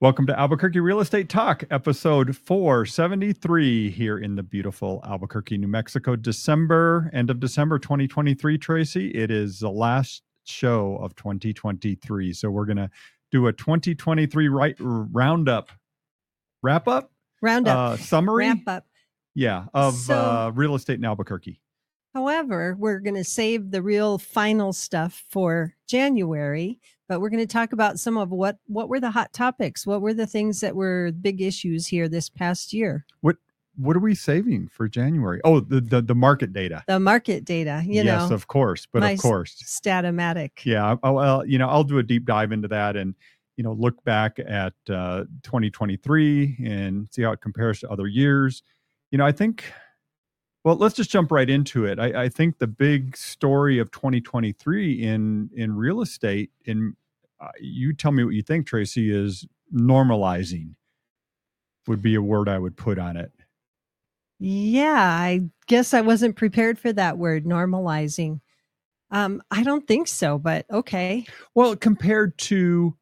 Welcome to Albuquerque Real Estate Talk, episode 473 here in the beautiful Albuquerque, New Mexico, December, end of December 2023, Tracy. It is the last show of 2023. So we're going to do a 2023 right roundup, wrap up, roundup, uh, summary, wrap up. Yeah, of So- uh, real estate in Albuquerque. However, we're going to save the real final stuff for January, but we're going to talk about some of what what were the hot topics, what were the things that were big issues here this past year. What what are we saving for January? Oh, the the, the market data. The market data, you yes, know, of course, but of course, Statomatic. Yeah, I'll, you know, I'll do a deep dive into that and you know look back at uh, 2023 and see how it compares to other years. You know, I think. Well, let's just jump right into it. I, I think the big story of 2023 in in real estate, in uh, you tell me what you think, Tracy, is normalizing. Would be a word I would put on it. Yeah, I guess I wasn't prepared for that word, normalizing. Um, I don't think so, but okay. Well, compared to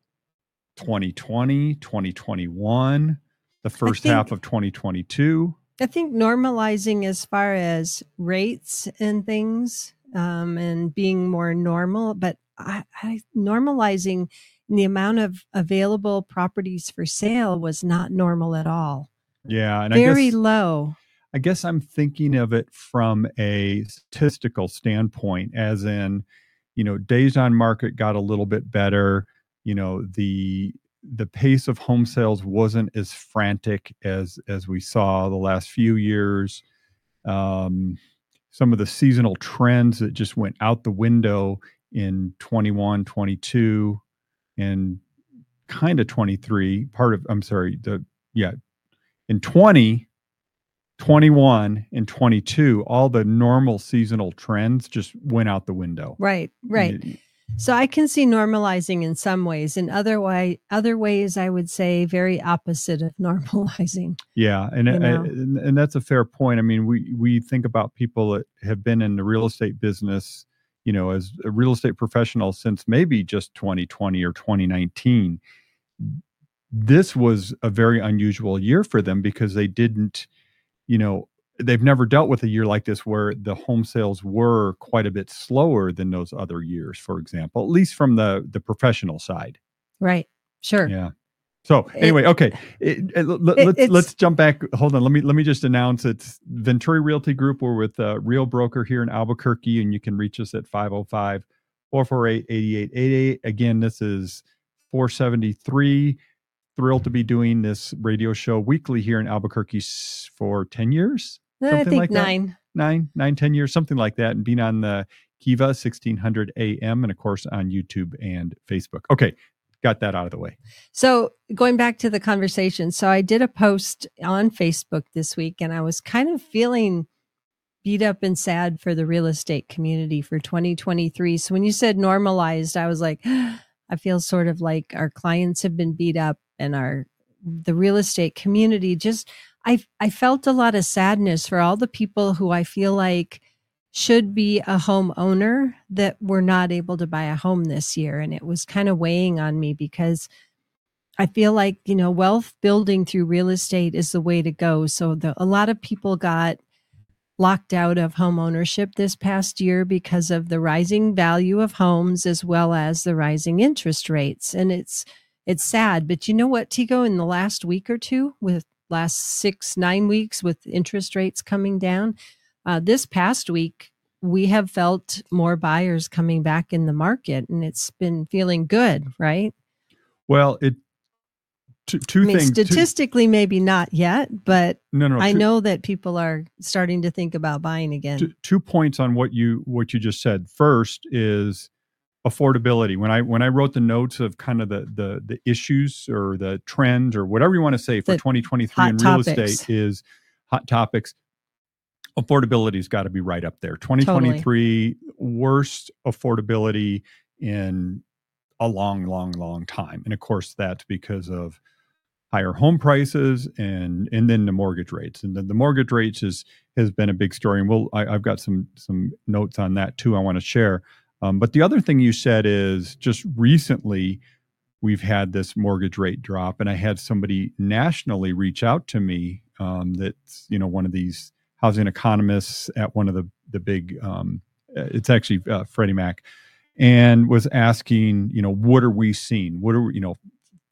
2020, 2021, the first half of 2022. I think normalizing as far as rates and things um, and being more normal, but I, I, normalizing the amount of available properties for sale was not normal at all. Yeah, and Very I guess low. I guess I'm thinking of it from a statistical standpoint, as in, you know, days on market got a little bit better. You know, the the pace of home sales wasn't as frantic as as we saw the last few years. Um, some of the seasonal trends that just went out the window in 21, 22, and kind of 23. Part of I'm sorry, the yeah, in 20 21 and 22 all the normal seasonal trends just went out the window Right, right. Y- So I can see normalizing in some ways. In other way, other ways, I would say very opposite of normalizing. yeah and, You uh, and and that's a fair point i mean we we think about people that have been in the real estate business you know as a real estate professional since maybe just 2020 or 2019 this was a very unusual year for them because they didn't you know they've never dealt with a year like this where the home sales were quite a bit slower than those other years for example at least from the the professional side. Right. Sure. yeah. So It- anyway okay. It, it- let, It- let's let's jump back. Hold on. Let me let me just announce it's venturi realty group we're with uh, real broker here in albuquerque and you can reach us at 505 448 8888 again this is 473 thrilled to be doing this radio show weekly here in albuquerque for 10 years Eh, I something think like that? nine. nine, nine, ten years, something like that, and being on the Kiva 1600 AM and of course on YouTube and Facebook. Okay, got that out of the way. So going back to the conversation, so I did a post on Facebook this week and I was kind of feeling beat up and sad for the real estate community for 2023. So when you said normalized, I was like, I feel sort of like our clients have been beat up and our the real estate community just I I felt a lot of sadness for all the people who I feel like should be a homeowner that were not able to buy a home this year and it was kind of weighing on me because I feel like, you know, wealth building through real estate is the way to go. So the, a lot of people got locked out of home ownership this past year because of the rising value of homes as well as the rising interest rates. And it's it's sad, but you know what, Tego, in the last week or two, with last six, nine weeks with interest rates coming down, uh, this past week, we have felt more buyers coming back in the market and it's been feeling good, right? Well, it two, two I mean, things. two- statistically, maybe not yet, but no, no, I two- know that people are starting to think about buying again. two, two points on what you what you just said. First is affordability. When I when I wrote the notes of kind of the the the issues or the trends or whatever you want to say for The 2023 in real topics. estate is hot topics. Affordability's got to be right up there. 2023 worst affordability in a long, long, long time. And of course, that's because of higher home prices and and then the mortgage rates. And then the mortgage rates is has been a big story. And we'll I, I've got some some notes on that too. I want to share. Um, but the other thing you said is just recently, we've had this mortgage rate drop. And I had somebody nationally reach out to me um, that's, you know, one of these housing economists at one of the, the big, um, it's actually uh, Freddie Mac, and was asking, you know, what are we seeing? What are we, you know,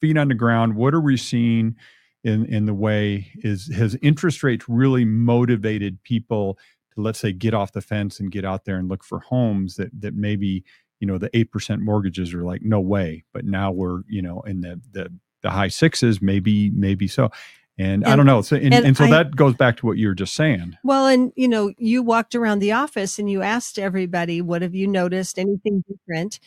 feet on the ground? What are we seeing in, in the way is has interest rates really motivated people to let's say get off the fence and get out there and look for homes that that maybe you know the 8% mortgages are like no way but now we're you know in the the, the high sixes maybe maybe so and, and, I don't know. So, and, and, and so I, that goes back to what you were just saying. Well, and you know, you walked around the office and you asked everybody, "What have you noticed? Anything different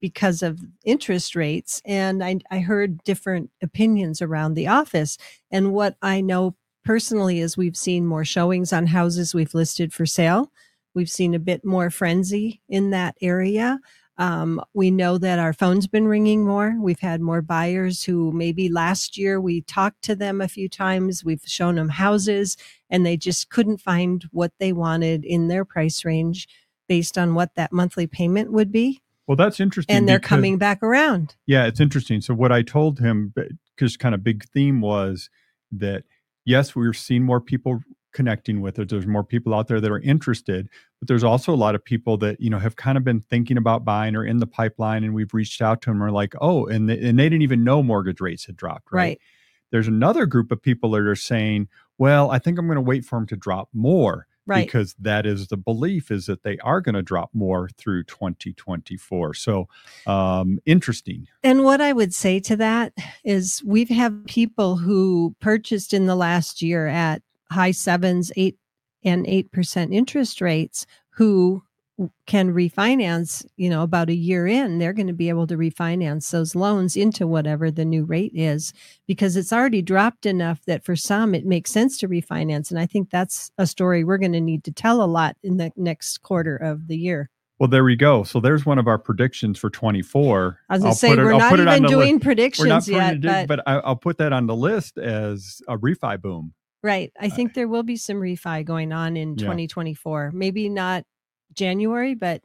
because of interest rates?" And I, I heard different opinions around the office. And what I know personally is we've seen more showings on houses we've listed for sale. We've seen a bit more frenzy in that area. Um, we know that our phone's been ringing more. We've had more buyers who maybe last year we talked to them a few times. We've shown them houses and they just couldn't find what they wanted in their price range based on what that monthly payment would be. Well, that's interesting. And they're because, coming back around. Yeah, it's interesting. So, what I told him, because kind of big theme was that yes, we are seeing more people connecting with it. There's more people out there that are interested, but there's also a lot of people that you know have kind of been thinking about buying or in the pipeline, and we've reached out to them. Are like, oh, and they, and they didn't even know mortgage rates had dropped. Right? right. There's another group of people that are saying, well, I think I'm going to wait for them to drop more. Right. Because that is the belief is that they are going to drop more through 2024. So um, interesting. And what I would say to that is we've had people who purchased in the last year at high sevens, eight and eight percent interest rates who can refinance, you know, about a year in, they're going to be able to refinance those loans into whatever the new rate is because it's already dropped enough that for some it makes sense to refinance. And I think that's a story we're going to need to tell a lot in the next quarter of the year. Well, there we go. So there's one of our predictions for 24. I was going to say, we're not even doing predictions yet. but, but I'll put that on the list as a refi boom. Right. I uh, think there will be some refi going on in yeah. 2024. Maybe not January, but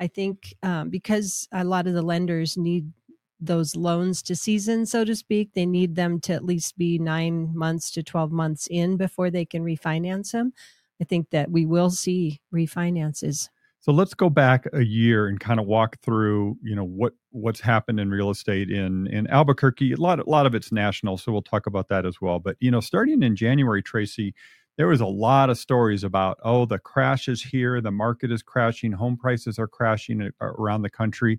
I think um, because a lot of the lenders need those loans to season, so to speak, they need them to at least be nine months to 12 months in before they can refinance them. I think that we will see refinances. So let's go back a year and kind of walk through, you know, what what's happened in real estate in in Albuquerque. A lot a lot of it's national, so we'll talk about that as well. But you know, starting in January, Tracy, there was a lot of stories about oh, the crash is here, the market is crashing, home prices are crashing around the country.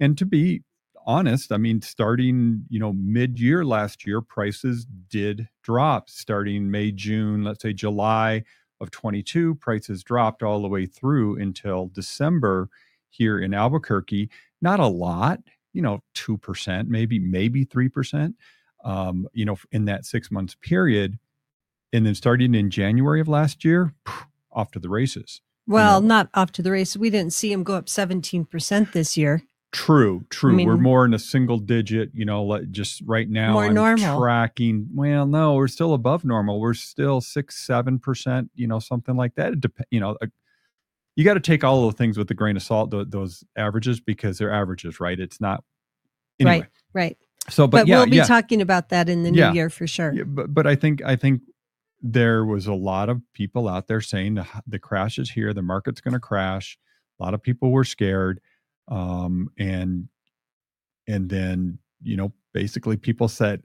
And to be honest, I mean, starting, you know, mid year last year, prices did drop starting May, June, let's say July of 22, prices dropped all the way through until December here in Albuquerque. Not a lot, you know, 2%, maybe, maybe 3%, um, you know, in that six months period. And then starting in January of last year, off to the races. Well, you know? not off to the races. We didn't see them go up 17% this year. True, true. I mean, we're more in a single digit, you know, like just right now. More I'm normal. Tracking. Well, no, we're still above normal. We're still six, seven percent, you know, something like that. It dep- you know, uh, you got to take all the things with a grain of salt. Th- those averages because they're averages, right? It's not. Anyway. Right. Right. So, but, but yeah, we'll be yeah. talking about that in the new yeah. year for sure. Yeah, but but I think I think there was a lot of people out there saying the, the crash is here, the market's going to crash. A lot of people were scared um, and and then you know basically people said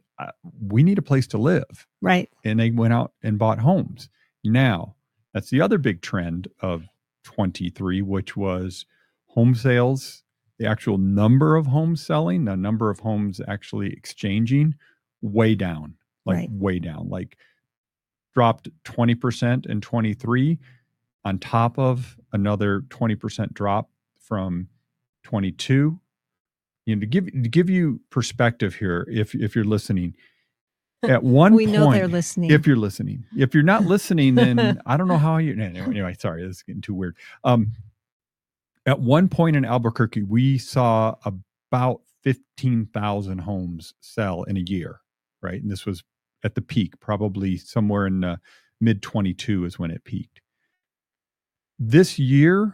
we need a place to live right and they went out and bought homes now that's the other big trend of 23 which was home sales the actual number of homes selling the number of homes actually exchanging way down like right. way down like dropped 20% in 23 on top of another 20% drop from 22 you know to give to give you perspective here if if you're listening at one we point, know they're listening. if you're listening if you're not listening then i don't know how you anyway, anyway sorry this is getting too weird. Um at one point in albuquerque we saw about 15,000 homes sell in a year right? And this was at the peak probably somewhere in uh, mid 22 is when it peaked this year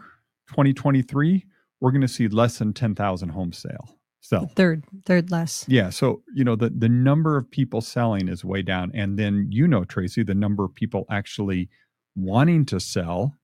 2023 we're going to see less than 10,000 home sale sell. Third, third less. Yeah. So, you know, the, the number of people selling is way down. And then, you know, Tracy, the number of people actually wanting to sell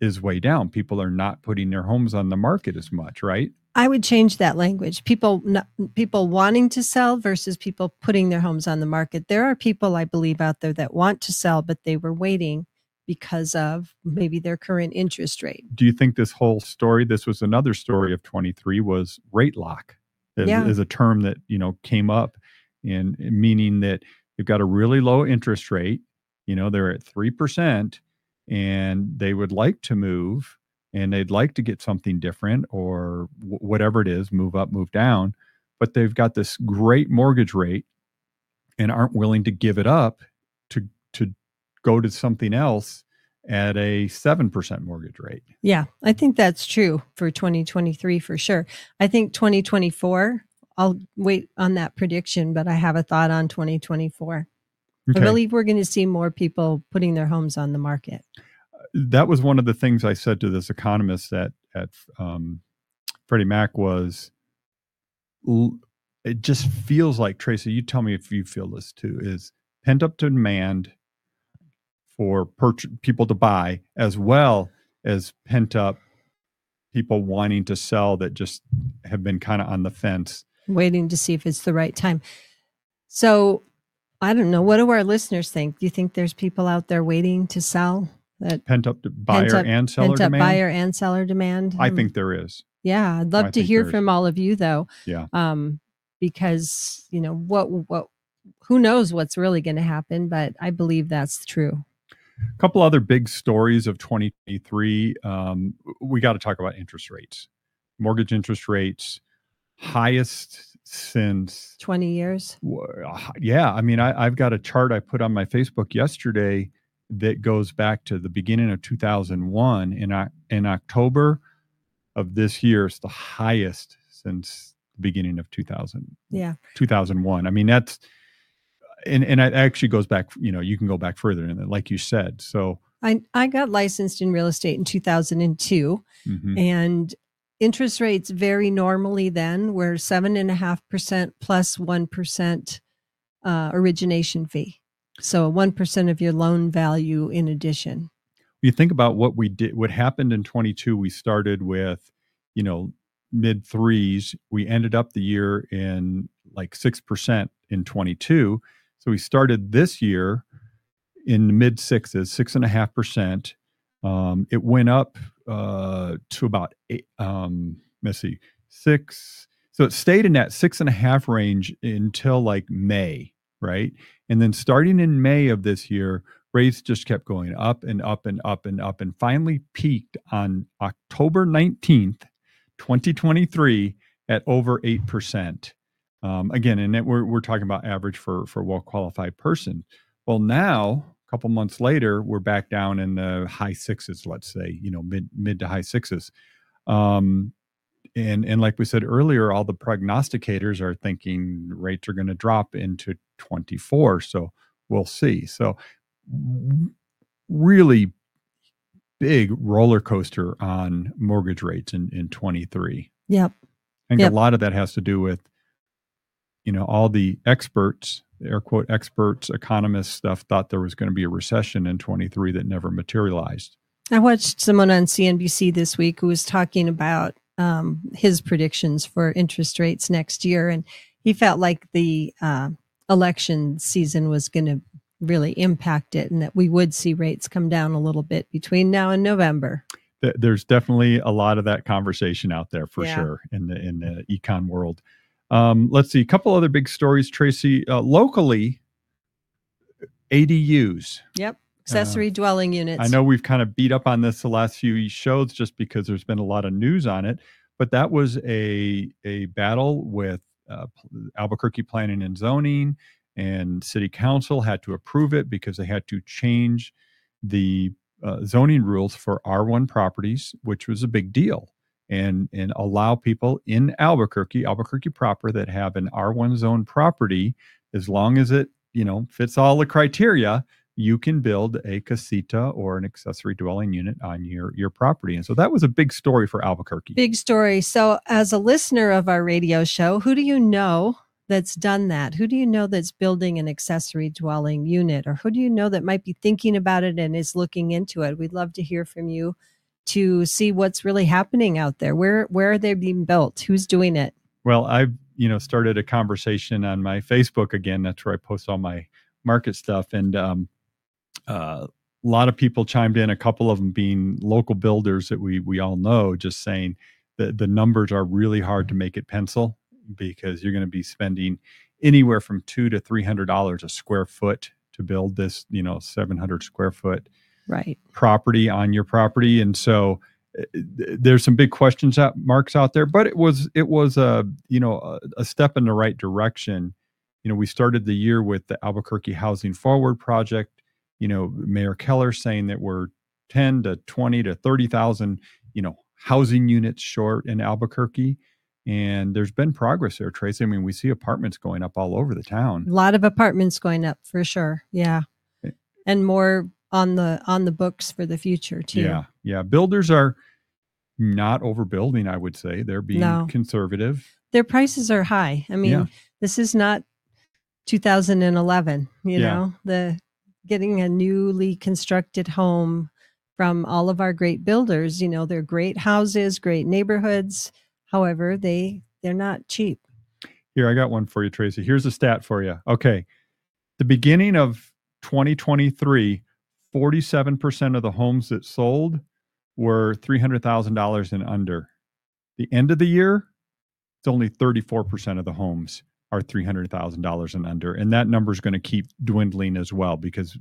is way down. People are not putting their homes on the market as much, right? I would change that language. People, not, people wanting to sell versus people putting their homes on the market. There are people, I believe, out there that want to sell, but they were waiting because of maybe their current interest rate. Do you think this whole story, this was another story of 23, was rate lock? Is, Yeah. is a term that, you know, came up and meaning that they've got a really low interest rate, you know, they're at 3% and they would like to move and they'd like to get something different or wh- whatever it is, move up, move down, but they've got this great mortgage rate and aren't willing to give it up to to go to something else at a 7% mortgage rate. Yeah, I think that's true for 2023 for sure. I think 2024, I'll wait on that prediction, but I have a thought on 2024. I believe we're going to see more people putting their homes on the market. That was one of the things I said to this economist at at um, Freddie Mac was it just feels like Tracy. You tell me if you feel this too. Is pent up demand for people to buy as well as pent up people wanting to sell that just have been kind of on the fence. waiting to see if it's the right time. So I don't know. What do our listeners think? Do you think there's people out there waiting to sell that Pent up buyer Pent up- and seller pent up demand. buyer and seller demand? I Um, think there is. Yeah, I'd love I to hear from all of you though. Yeah. Um, because you know what what who knows what's really going to happen, but I believe that's true. A couple other big stories of 2023. Um, we got to talk about interest rates. Mortgage interest rates, highest since, Twenty years. yeah. I mean, I, I've got a chart I put on my Facebook yesterday that goes back to the beginning of 2001. In, in October of this year, it's the highest since the beginning of 2000, Yeah. 2001. I mean, that's, and, and it actually goes back, you know, you can go back further than that, like you said. So, I I got licensed in real estate in 2002 mhm. and interest rates very normally then were seven and a half percent plus one percent uh, origination fee. So a one percent of your loan value in addition. you think about what we did what happened in 22 we started with you know mid threes. We ended up the year in like 6% in 22 so we started this year in mid sixes six and a half percent. Um, it went up uh, to about eight um, let's see six so it stayed in that six and a half range until like may right and then starting in may of this year rates just kept going up and up and up and up and finally peaked on October 19th, 2023 at over 8%. Um, again, and it, we're, we're talking about average for, for well qualified person. Well, now, a couple months later, we're back down in the high sixes, let's say, you know, mid, mid to high sixes. Um, and, and like we said earlier, all the prognosticators are thinking rates are going to drop into 24. So we'll see. So really big roller coaster on mortgage rates in, in 23. Yep. I think Yep. a lot of that has to do with, you know, all the experts, air quote experts, economists stuff thought there was going to be a recession in 23 that never materialized. I watched someone on CNBC this week who was talking about um, his predictions for interest rates next year, and he felt like the uh, election season was going to really impact it, and that we would see rates come down a little bit between now and November. There's definitely a lot of that conversation out there for Yeah. sure in the in the econ world. Um, let's see a couple other big stories, Tracy. Uh, locally, ADUs. Yep. Accessory dwelling units. I know we've kind of beat up on this the last few shows just because there's been a lot of news on it, but that was a a battle with uh, Albuquerque Planning and Zoning, and City Council had to approve it because they had to change the uh, zoning rules for R1 properties, which was a big deal, and and allow people in Albuquerque, Albuquerque proper, that have an R1 zone property, as long as it you know fits all the criteria you can build a casita or an accessory dwelling unit on your your property. And so that was a big story for Albuquerque. Big story. So as a listener of our radio show, who do you know that's done that? Who do you know that's building an accessory dwelling unit or who do you know that might be thinking about it and is looking into it? We'd love to hear from you to see what's really happening out there. Where where are they being built? Who's doing it? Well, I've, you know, started a conversation on my Facebook again. That's where I post all my market stuff and um uh, a lot of people chimed in. A couple of them being local builders that we we all know, just saying that the numbers are really hard to make it pencil because you're going to be spending anywhere from two to three hundred dollars a square foot to build this, you know, seven hundred square foot right property on your property, and so uh, there's some big questions out, marks out there. But it was it was a you know a, a step in the right direction. You know, we started the year with the Albuquerque Housing Forward project you know, Mayor Keller saying that we're 10 to 20 to 30,000, you know, housing units short in Albuquerque. And there's been progress there, Tracy. I mean, we see apartments going up all over the town. A lot of apartments going up for sure. Yeah. Eh. And more on the on the books for the future too. Yeah. Yeah. Builders are not overbuilding, I would say. They're being no. conservative. Their prices are high. I mean, yeah. this is not 2011, you yeah. know. The getting a newly constructed home from all of our great builders. You know, they're great houses, great neighborhoods. However, they they're not cheap. Here, I got one for you, Tracy. Here's a stat for you. Okay. The beginning of 2023, 47% of the homes that sold were $300,000 and under. The end of the year, it's only 34% of the homes are $300,000 and under. And that number is going to keep dwindling as well because,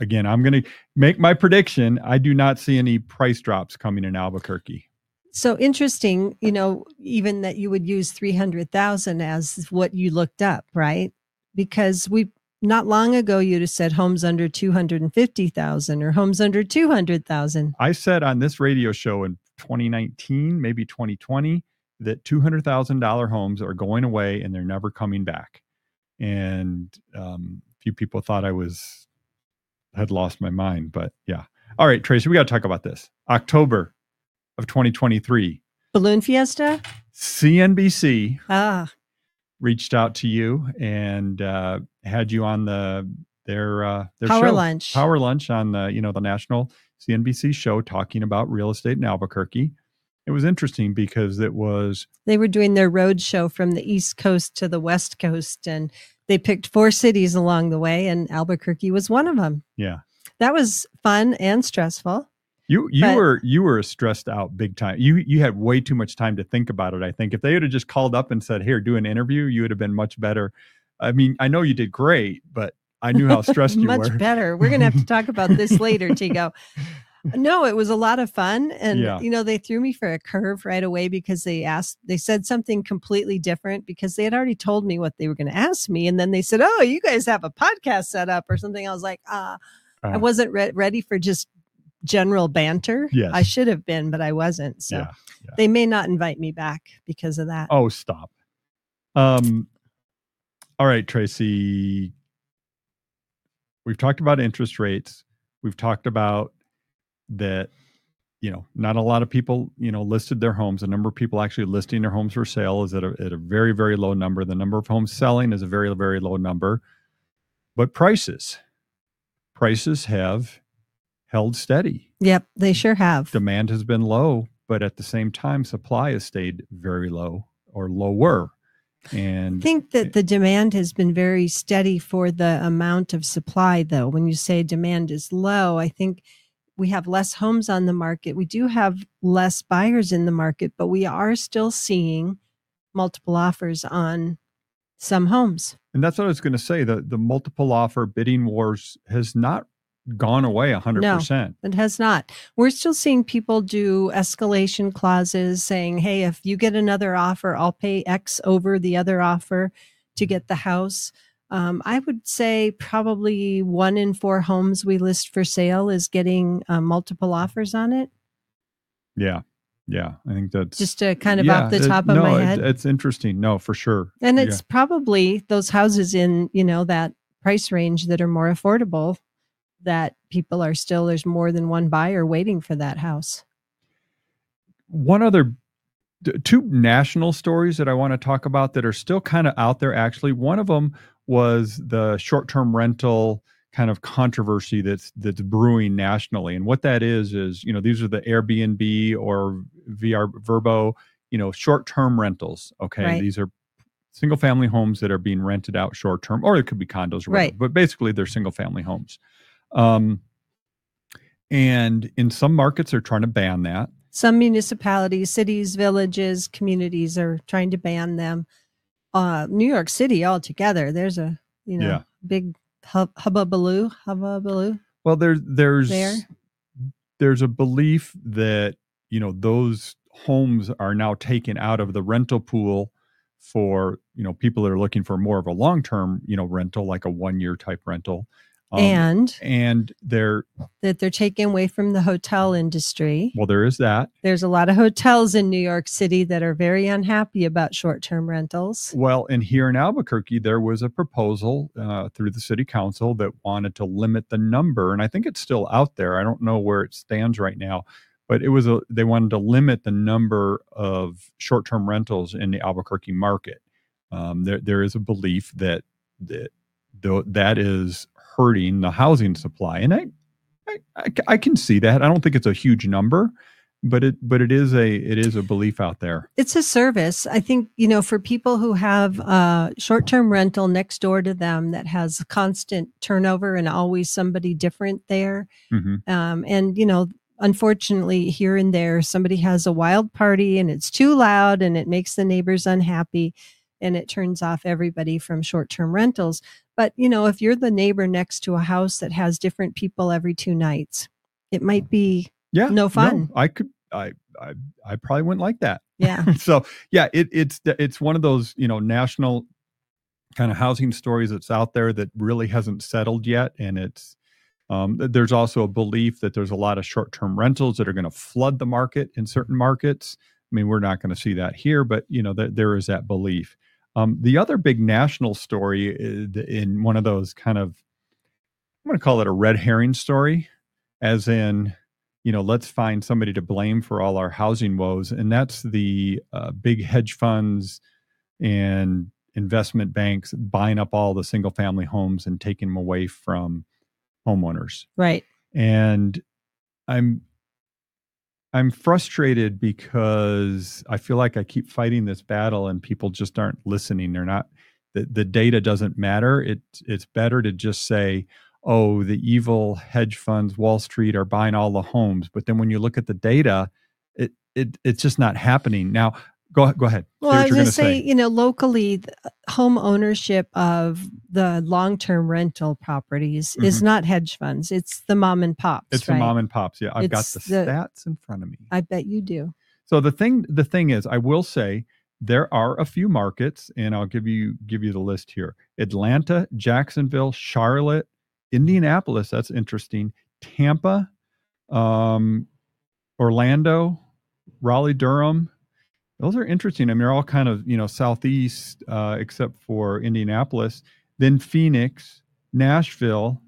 again, I'm going to make my prediction. I do not see any price drops coming in Albuquerque. So interesting, you know, even that you would use 300,000 as what you looked up, right? Because we not long ago you'd have said homes under 250,000 or homes under 200,000. I said on this radio show in 2019, maybe 2020, that $200,000 homes are going away and they're never coming back. And um, a few people thought I was, had lost my mind, but yeah. All right, Tracy, we got to talk about this. October of 2023. Balloon Fiesta? CNBC ah. reached out to you and uh, had you on the their uh, their power show, lunch power lunch on the you know the national CNBC show talking about real estate in Albuquerque it was interesting because it was they were doing their road show from the east coast to the west coast and they picked four cities along the way and albuquerque was one of them yeah that was fun and stressful you you but, were you were stressed out big time you you had way too much time to think about it i think if they would have just called up and said here do an interview you would have been much better i mean i know you did great but I knew how stressed you much were. Much better. We're going to have to talk about this later, Tego. No, it was a lot of fun. And, yeah. you know, they threw me for a curve right away because they asked, they said something completely different because they had already told me what they were going to ask me. And then they said, Oh, you guys have a podcast set up or something. I was like, Ah, uh, I wasn't re- ready for just general banter. Yes. I should have been, but I wasn't. So yeah, yeah. they may not invite me back because of that. Oh, stop. Um, all right, Tracy. We've talked about interest rates. We've talked about that you know not a lot of people you know listed their homes. The number of people actually listing their homes for sale is at a, at a very very low number. The number of homes selling is a very very low number. But prices prices have held steady. Yep they sure have. Demand has been low but at the same time supply has stayed very low or lower. And I think that the demand has been very steady for the amount of supply though. When you say demand is low i think we have less homes on the market. We do have less buyers in the market, but we are still seeing multiple offers on some homes. And that's what I was going to say. The the multiple offer bidding wars has not gone away 100%. No, it has not. We're still seeing people do escalation clauses saying, "Hey, if you get another offer, I'll pay X over the other offer to mm-hmm. get the house." Um, I would say probably one in four homes we list for sale is getting uh, multiple offers on it. Yeah. Yeah. I think that's just to kind of yeah, off the top it, of no, my head. It, it's interesting. No, for sure. And it's yeah. probably those houses in, you know, that price range that are more affordable that people are still there's more than one buyer waiting for that house. One other two national stories that I want to talk about that are still kind of out there actually. One of them was the short-term rental kind of controversy that's that's brewing nationally. And what that is is, you know, these are the Airbnb or VR Vrbo, you know, short-term rentals, okay? Right. These are single family homes that are being rented out short term or it could be condos whatever, Right. but basically they're single family homes. Um and in some markets they're trying to ban that. Some municipalities, cities, villages, communities are trying to ban them. Uh, New York City altogether, there's a you know Yeah. big hub, hubbubaloo, hubbubaloo. Well, there's there's There. there's a belief that you know those homes are now taken out of the rental pool for you know people that are looking for more of a long term you know rental, like a one year type rental, Um, and and there that they're taken away from the hotel industry. well there is that. There's a lot of hotels in New York City that are very unhappy about short-term rentals. Well, and here in Albuquerque, there was a proposal uh, through the city council that wanted to limit the number, and I think it's still out there. I don't know where it stands right now, but it was a they wanted to limit the number of short-term rentals in the Albuquerque market. Um, there, there is a belief that that though that is hurting the housing supply, and I, I, I, I can see that. I don't think it's a huge number, but it, but it is a, it is a belief out there. It's a service. I think, you know, for people who have a short-term rental next door to them that has constant turnover and always somebody different there. hmm Um, and, you know, unfortunately here and there somebody has a wild party and it's too loud and it makes the neighbors unhappy and it turns off everybody from short-term rentals but you know if you're the neighbor next to a house that has different people every two nights it might be Yeah, No fun. I could, I, I, I probably wouldn't like that. yeah so yeah, it, it's it's one of those you know national kind of housing stories that's out there that really hasn't settled yet, and it's um, there's also a belief that there's a lot of short-term rentals that are going to flood the market in certain markets. I mean, we're not going to see that here, but you know, th- there is that belief. Um, the other big national story in one of those kind of, I'm going to call it a red herring story, as in, you know, let's find somebody to blame for all our housing woes, and that's the uh, big hedge funds and investment banks buying up all the single-family homes and taking them away from homeowners. Right. And i'm i'm frustrated because i feel like i keep fighting this battle and people just aren't listening. They're not the, the data doesn't matter. It it's better to just say oh the evil hedge funds wall street are buying all the homes. But then when you look at the data it it it's just not happening. Now go go ahead Well, Say I was going to say, you know, locally, home ownership of the long-term rental properties is not hedge funds; it's the mom and pops. Mm-hmm. it's right? the mom and pops yeah i've got the, the- stats in front of me I bet you do. So the thing the thing is, I will say there are a few markets, and I'll give you give you the list here: Atlanta, Jacksonville, Charlotte, Indianapolis. That's interesting. Tampa, um, Orlando, Raleigh, Durham. Those are interesting. I mean, they're all kind of you know southeast, uh, except for Indianapolis. Then Phoenix, Nashville,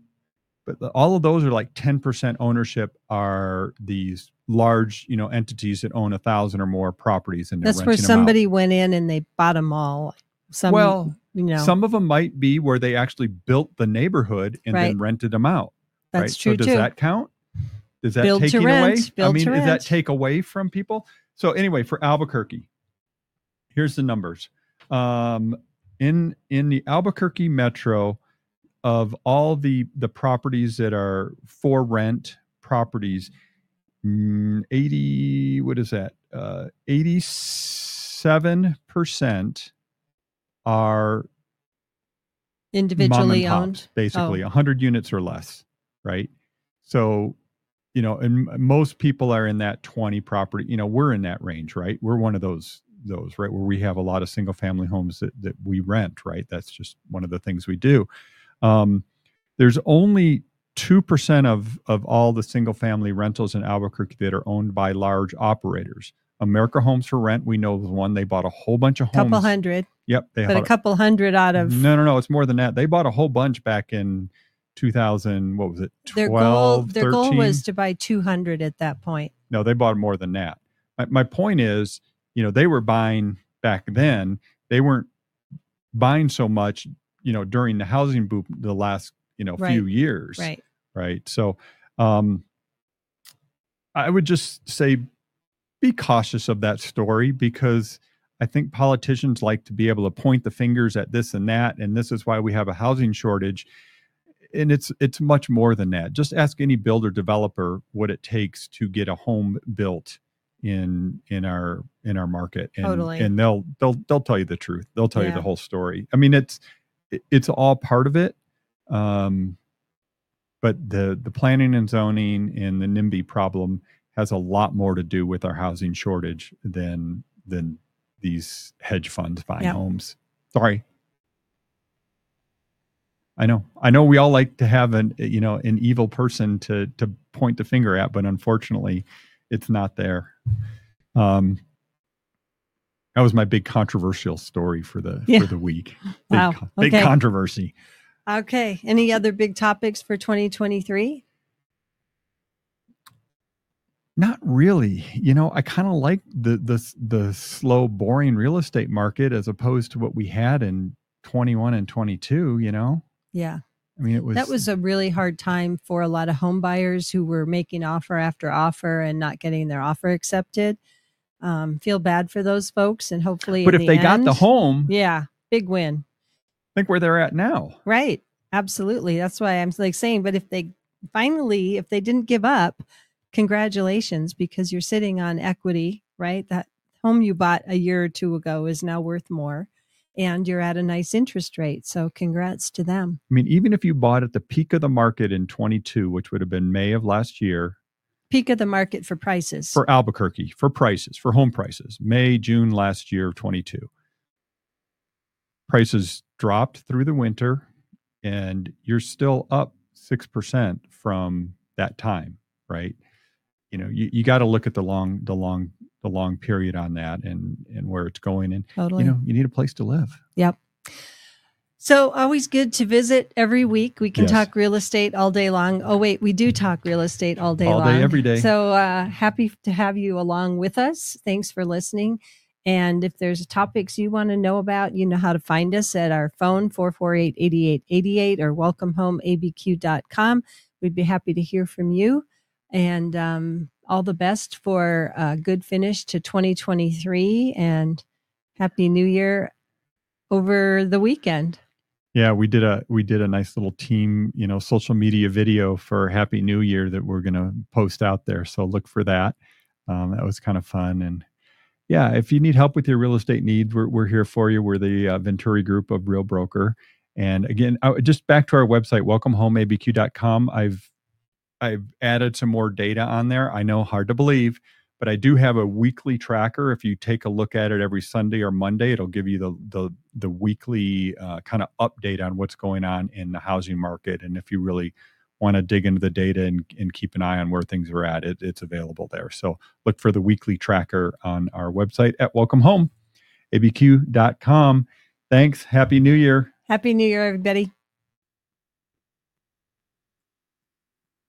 but the- all of those are like 10% ownership are these large you know entities that own a thousand or more properties and That's where renting 'em out. somebody went in and they bought them all. Some, well you know, some of them might be where they actually built the neighborhood and then rented them out that's right true so does too. that count does that Build to taking rent, away i mean does that take away from people so anyway for albuquerque here's the numbers um in in the albuquerque metro of all the the properties that are for rent properties mm, 80 what is that uh 87% are individually owned. basically Oh. 100 units or less right so you know and most people are in that 20 property you know we're in that range right? We're one of those those right where we have a lot of single family homes that, that we rent right? That's just one of the things we do. Um, there's only 2% of of all the single family rentals in albuquerque that are owned by large operators. America homes for rent we know is one. They bought a whole bunch of homes. A couple hundred, yep they but a couple hundred out of no, no, no. It's more than that. They bought a whole bunch back in 2000 what was it 12 their goal their 13? goal was to buy 200 at that point no they bought more than that my, my point is you know they were buying back then they weren't buying so much you know during the housing boom the last you know Right. few years right right so um i would just say be cautious of that story because i think politicians like to be able to point the fingers at this and that and this is why we have a housing shortage and it's it's much more than that just ask any builder developer what it takes to get a home built in in our in our market and Totally. and they'll they'll they'll tell you the truth they'll tell you the whole story i mean it's it's all part of it um but the the planning and zoning and the NIMBY problem has a lot more to do with our housing shortage than than these hedge funds buying Yep. homes. Sorry. I know. I know we all like to have an you know an evil person to to point the finger at, but unfortunately it's not there. Um that was my big controversial story for the Yeah. for the week. Big, Wow. big Okay. controversy. okay any other big topics for 2023 Not really. You know, I kind of like the the the slow, boring real estate market as opposed to what we had in 21 and 22. You know, yeah I mean, it was that was a really hard time for a lot of home buyers who were making offer after offer and not getting their offer accepted um, feel bad for those folks and hopefully But if the they got the home, yeah big win think where they're at now. Right. Absolutely. That's why I'm like saying, but if they finally, if they didn't give up, congratulations, because you're sitting on equity, right? That home you bought a year or two ago is now worth more and you're at a nice interest rate. So congrats to them. I mean, even if you bought at the peak of the market in 22, which would have been May of last year Peak of the market for prices. for Albuquerque, for prices, for home prices, May, June last year of 22. Prices dropped through the winter and you're still up 6% from that time, right? You know, you, you got to look at the long, the long, the long period on that and, and where it's going. And, totally. you know, you need a place to live. Yep. So always good to visit every week. We can Yes. talk real estate all day long. Oh wait, we do talk real estate all day All long. day, every day. So uh, happy to have you along with us. Thanks for listening. And if there's topics you want to know about, you know how to find us at our phone 448-8888 or welcomehomeabq.com. We'd be happy to hear from you. And um, all the best for a good finish to 2023 and happy new year over the weekend. Yeah, we did a we did a nice little team, you know, social media video for Happy New Year that we're going to post out there. So look for that. Um, that was kind of fun, and yeah, if you need help with your real estate needs, we're we're here for you. We're the uh, Venturi Group of Real Broker, and again, uh, just back to our website, welcomehomeabq.com. I've I've added some more data on there. I know, hard to believe, but I do have a weekly tracker. If you take a look at it every Sunday or Monday, it'll give you the the the weekly uh, kind of update on what's going on in the housing market. And if you really want to dig into the data and, and keep an eye on where things are at, it, it's available there. So look for the weekly tracker on our website at welcomehomeabq.com. Thanks. Happy New Year. Happy New Year, everybody.